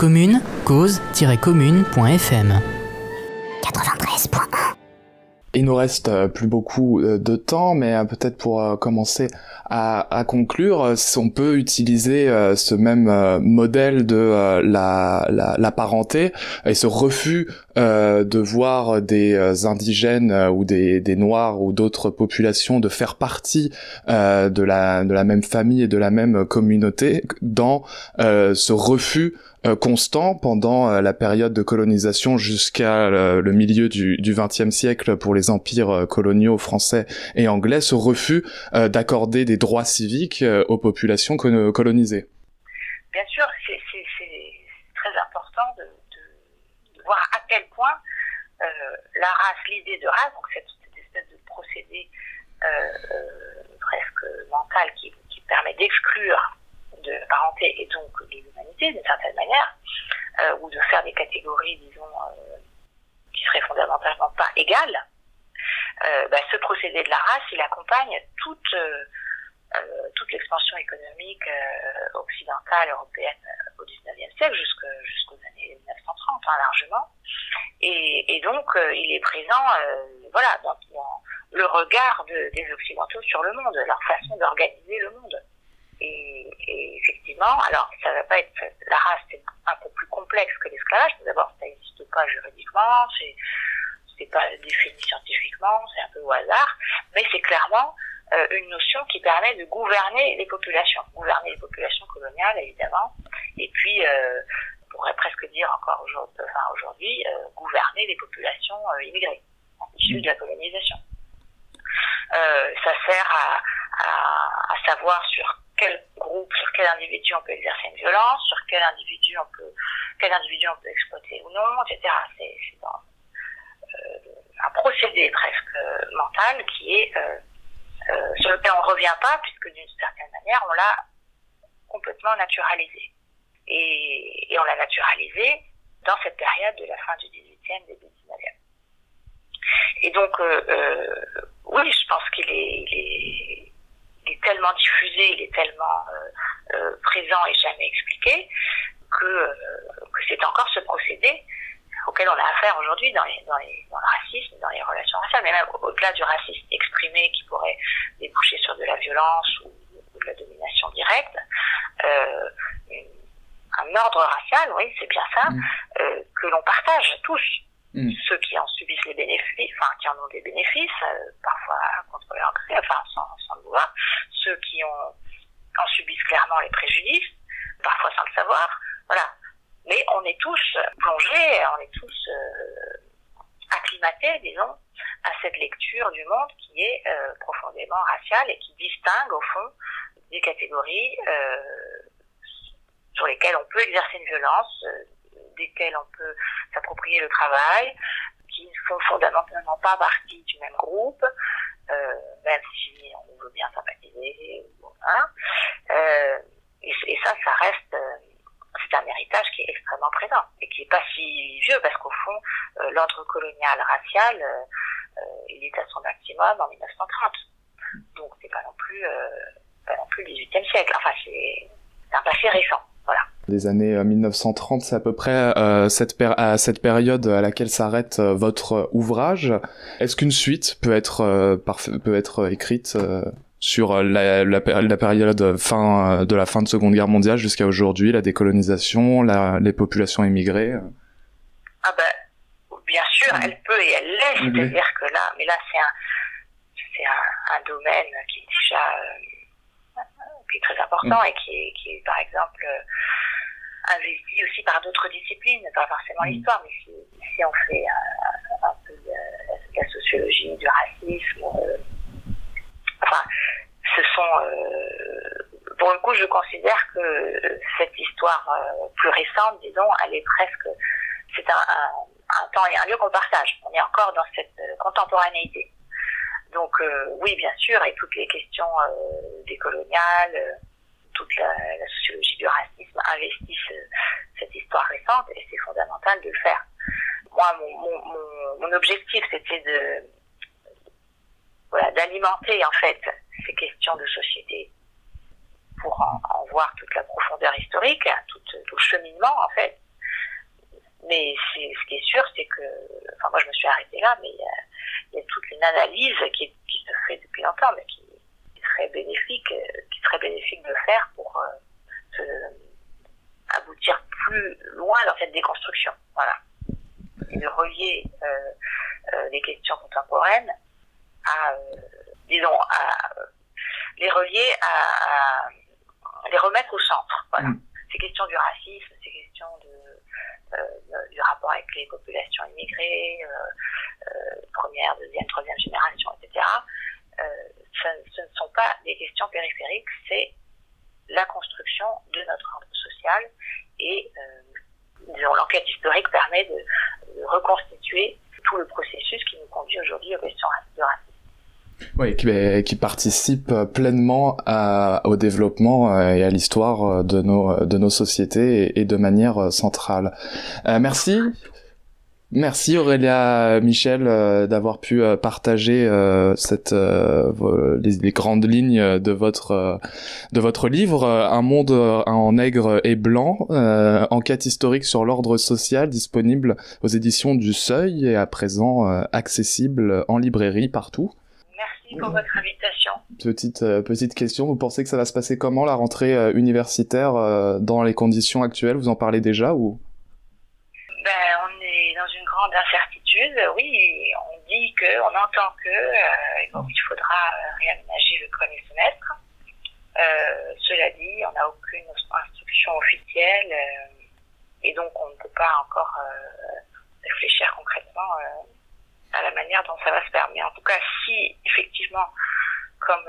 Commune, cause-commune.fm. 93.1. Il nous reste euh, plus beaucoup euh, de temps, mais euh, peut-être pour commencer à, à conclure, si on peut utiliser ce même modèle de la, parenté et ce refus de voir des indigènes ou des, noirs ou d'autres populations de faire partie de, la, même famille et de la même communauté dans ce refus constant pendant euh, la période de colonisation jusqu'à euh, le milieu du XXe siècle pour les empires euh, coloniaux français et anglais, ce refus euh, d'accorder des droits civiques euh, aux populations colo- colonisées. bien sûr, c'est très important de, voir à quel point euh, la race, l'idée de race, donc cette, espèce de procédé euh, euh, presque mental qui, permet d'exclure parenté et donc de l'humanité d'une certaine manière, euh, ou de faire des catégories, disons, euh, qui seraient fondamentalement pas égales, euh, bah, ce procédé de la race, il accompagne toute euh, toute l'expansion économique occidentale, européenne au XIXe siècle jusque- jusqu'aux années 1930, hein, largement. Et, donc, il est présent voilà, dans, le regard de- des Occidentaux sur le monde, leur façon d'organiser le monde. Et, et effectivement, alors ça va pas être la race, c'est un peu plus complexe que l'esclavage. D'abord, ça n'existe pas juridiquement, c'est c'est pas défini scientifiquement, c'est un peu au hasard, mais c'est clairement euh, une notion qui permet de gouverner les populations, gouverner les populations coloniales évidemment, et puis euh, on pourrait presque dire encore aujourd'hui, euh, gouverner les populations euh, immigrées issues de la colonisation. Euh, ça sert à, à, à savoir sur quel groupe, sur quel individu on peut exercer une violence, sur quel individu on peut, quel individu on peut exploiter ou non, etc. C'est euh, un procédé presque mental qui est euh, euh, sur lequel on ne revient pas puisque d'une certaine manière on l'a complètement naturalisé. Et, on l'a naturalisé dans cette période de la fin du 18e, début du 19e. Et donc, oui, je pense qu'il est, il est, il est tellement diffusé, il est tellement euh, euh, présent et jamais expliqué que, euh, que c'est encore ce procédé auquel on a affaire aujourd'hui dans, les, dans, les, dans le racisme, dans les relations raciales, mais même au-delà du racisme exprimé qui pourrait déboucher sur de la violence ou, ou de la domination directe, euh, un ordre racial, oui, c'est bien ça, euh, que l'on partage tous. Mm. Ceux qui en subissent les bénéfices, enfin qui en ont des bénéfices, euh, parfois contre leur gré, enfin sans, sans le vouloir, ceux qui ont, en subissent clairement les préjudices, parfois sans le savoir, voilà. Mais on est tous plongés, on est tous euh, acclimatés, disons, à cette lecture du monde qui est euh, profondément raciale et qui distingue au fond des catégories euh, sur lesquelles on peut exercer une violence, desquelles on peut s'approprier le travail, qui ne font fondamentalement pas partie du même groupe, euh, même si on veut bien sympathiser. Hein, euh, et, ça, ça reste, euh, c'est un héritage qui est extrêmement présent et qui n'est pas si vieux parce qu'au fond, l'ordre colonial racial, il est à son maximum en 1930. Donc c'est pas non plus, pas non plus le 18e siècle. Enfin, c'est un passé récent. Les années euh, 1930, c'est à peu près euh, cette péri- à cette période à laquelle s'arrête euh, votre euh, ouvrage. Est-ce qu'une suite peut être euh, peut être euh, écrite euh, sur euh, la, la, péri- la période fin euh, de la fin de Seconde Guerre mondiale jusqu'à aujourd'hui, la décolonisation, la, les populations immigrées euh? Ah ben, bien sûr, elle peut et elle l'est. C'est-à-dire que là, mais là, c'est un, c'est un, un domaine qui est déjà euh, qui est très important et qui est, qui est, par exemple, euh, investi aussi par d'autres disciplines, pas forcément Mhm. l'histoire, mais si, si on fait un, un peu de la sociologie du racisme, euh, enfin, ce sont euh, pour le coup, je considère que cette histoire euh, plus récente, disons, elle est presque, c'est un, un, un temps et un lieu qu'on partage. On est encore dans cette euh, contemporanéité. Donc euh, oui, bien sûr, et toutes les questions euh, décoloniales, euh, toute la, sociologie du racisme investissent cette histoire récente et c'est fondamental de le faire. Moi, mon, objectif, c'était de voilà, d'alimenter en fait ces questions de société pour en, voir toute la profondeur historique, tout, le cheminement en fait. Mais ce qui est sûr, c'est que, enfin moi je me suis arrêtée là, mais il y a, toute une analyse qui, qui se fait depuis longtemps, mais qui serait bénéfique, euh, qui serait bénéfique de faire pour euh, se- aboutir plus loin dans cette déconstruction. Voilà. Et de relier euh, les questions contemporaines à, disons, à les relier à, à les remettre au centre. Voilà. Mm. Ces questions du racisme, ces questions de, euh, du rapport avec les populations immigrées, euh, euh, première, deuxième, troisième génération, etc. Euh, ce, ne sont pas des questions périphériques, c'est la construction de notre ordre social et euh, l'enquête historique permet de, reconstituer tout le processus qui nous conduit aujourd'hui aux questions de racisme. Oui, qui, qui participe pleinement au développement euh, et à l'histoire de nos, sociétés et, de manière centrale. Merci. Merci Aurélia Michel euh, d'avoir pu euh, partager euh, cette euh, les, les grandes lignes de votre euh, de votre livre euh, Un monde euh, en nègre et blanc euh, enquête historique sur l'ordre social disponible aux éditions du Seuil et à présent euh, accessible en librairie partout. Merci pour votre invitation. Petite euh, petite question, vous pensez que ça va se passer comment la rentrée euh, universitaire euh, dans les conditions actuelles? Vous en parlez déjà ou? Ben, on est dans une grande incertitude. Oui, on dit que, on entend que, euh, donc il faudra euh, réaménager le premier semestre. Euh, cela dit, on n'a aucune instruction officielle euh, et donc on ne peut pas encore euh, réfléchir concrètement euh, à la manière dont ça va se faire. Mais en tout cas, si effectivement, comme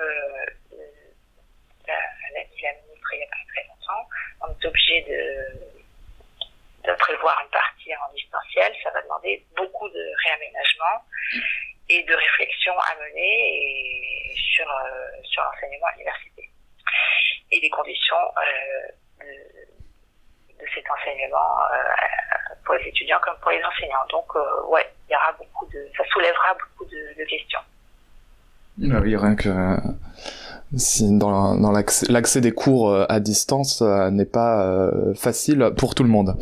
l'a dit la ministre il n'y a pas très longtemps, on est obligé de de prévoir une partie en distanciel, ça va demander beaucoup de réaménagement et de réflexion à mener sur, euh, sur l'enseignement à l'université. Et les conditions euh, de, de cet enseignement euh, pour les étudiants comme pour les enseignants. Donc, ouais, il y aura beaucoup de, ça soulèvera beaucoup de, de questions. Ah Oui, rien que si dans, l'accès des cours à distance n'est pas facile pour tout le monde.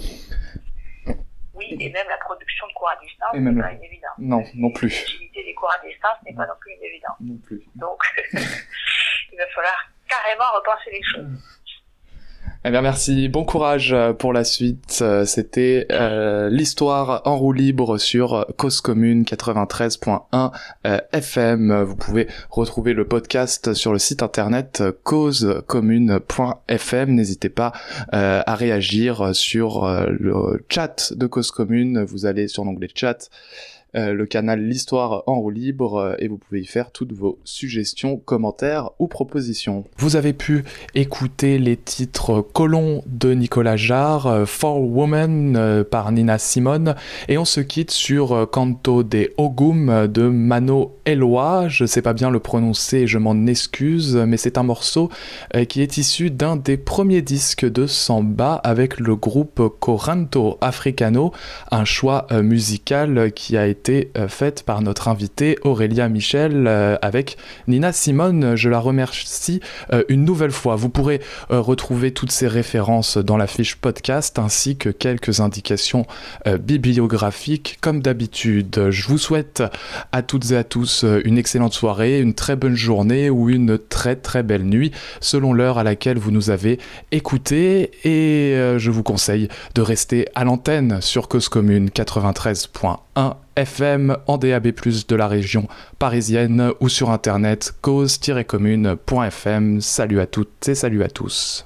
Oui, et même la production de cours à distance n'est pas une évidence. Non, non plus. L'utilité des cours à distance n'est pas non plus une évidence. Non plus. Donc, [laughs] il va falloir carrément repenser les choses. Eh bien merci, bon courage euh, pour la suite. Euh, C'était euh, l'histoire en roue libre sur Cause Commune 93.1 euh, FM. Vous pouvez retrouver le podcast sur le site internet causecommune.fm. N'hésitez pas à réagir sur le chat de Cause Commune. Vous allez sur l'onglet chat euh, le canal L'Histoire en roue libre euh, et vous pouvez y faire toutes vos suggestions, commentaires ou propositions. Vous avez pu écouter les titres Colon de Nicolas Jarre, euh, For Woman euh, par Nina Simone et on se quitte sur Canto des Ogum de Mano Eloi. Je sais pas bien le prononcer, je m'en excuse, mais c'est un morceau qui est issu d'un des premiers disques de samba avec le groupe Coranto Africano, un choix musical qui a été euh, fait par notre invitée Aurélia Michel euh, avec Nina Simone. Je la remercie euh, une nouvelle fois. Vous pourrez retrouver toutes ces références dans la fiche podcast ainsi que quelques indications bibliographiques comme d'habitude. Je vous souhaite à toutes et à tous une excellente soirée, une très bonne journée ou une très très belle nuit selon l'heure à laquelle vous nous avez écouté et je vous conseille de rester à l'antenne sur Cause Commune 93.1 FM en DAB+, de la région parisienne ou sur internet cause-commune.fm. Salut à toutes et salut à tous.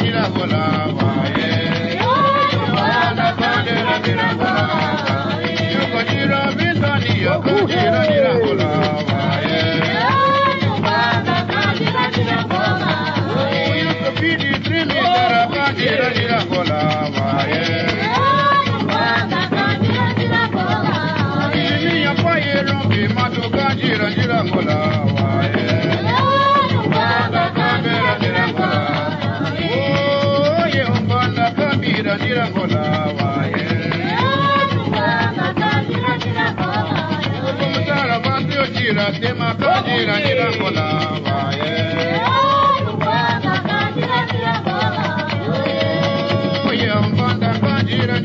águilas volaban. tema kajira nirangola waye oye mbanda kajira.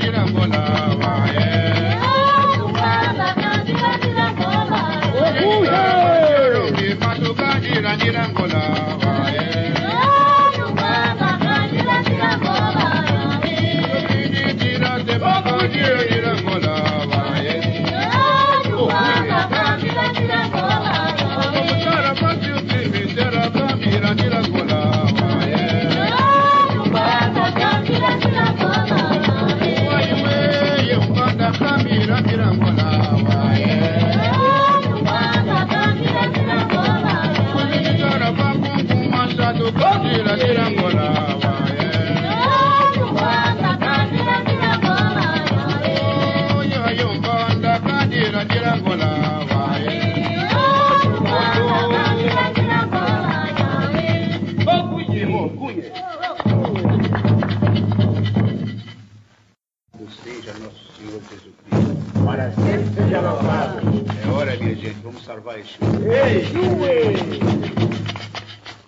gente. Vamos salvar isso. Ei,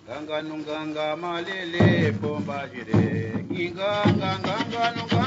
Ganga nunganga malele pomba jire. Ganga, nganga nunganga.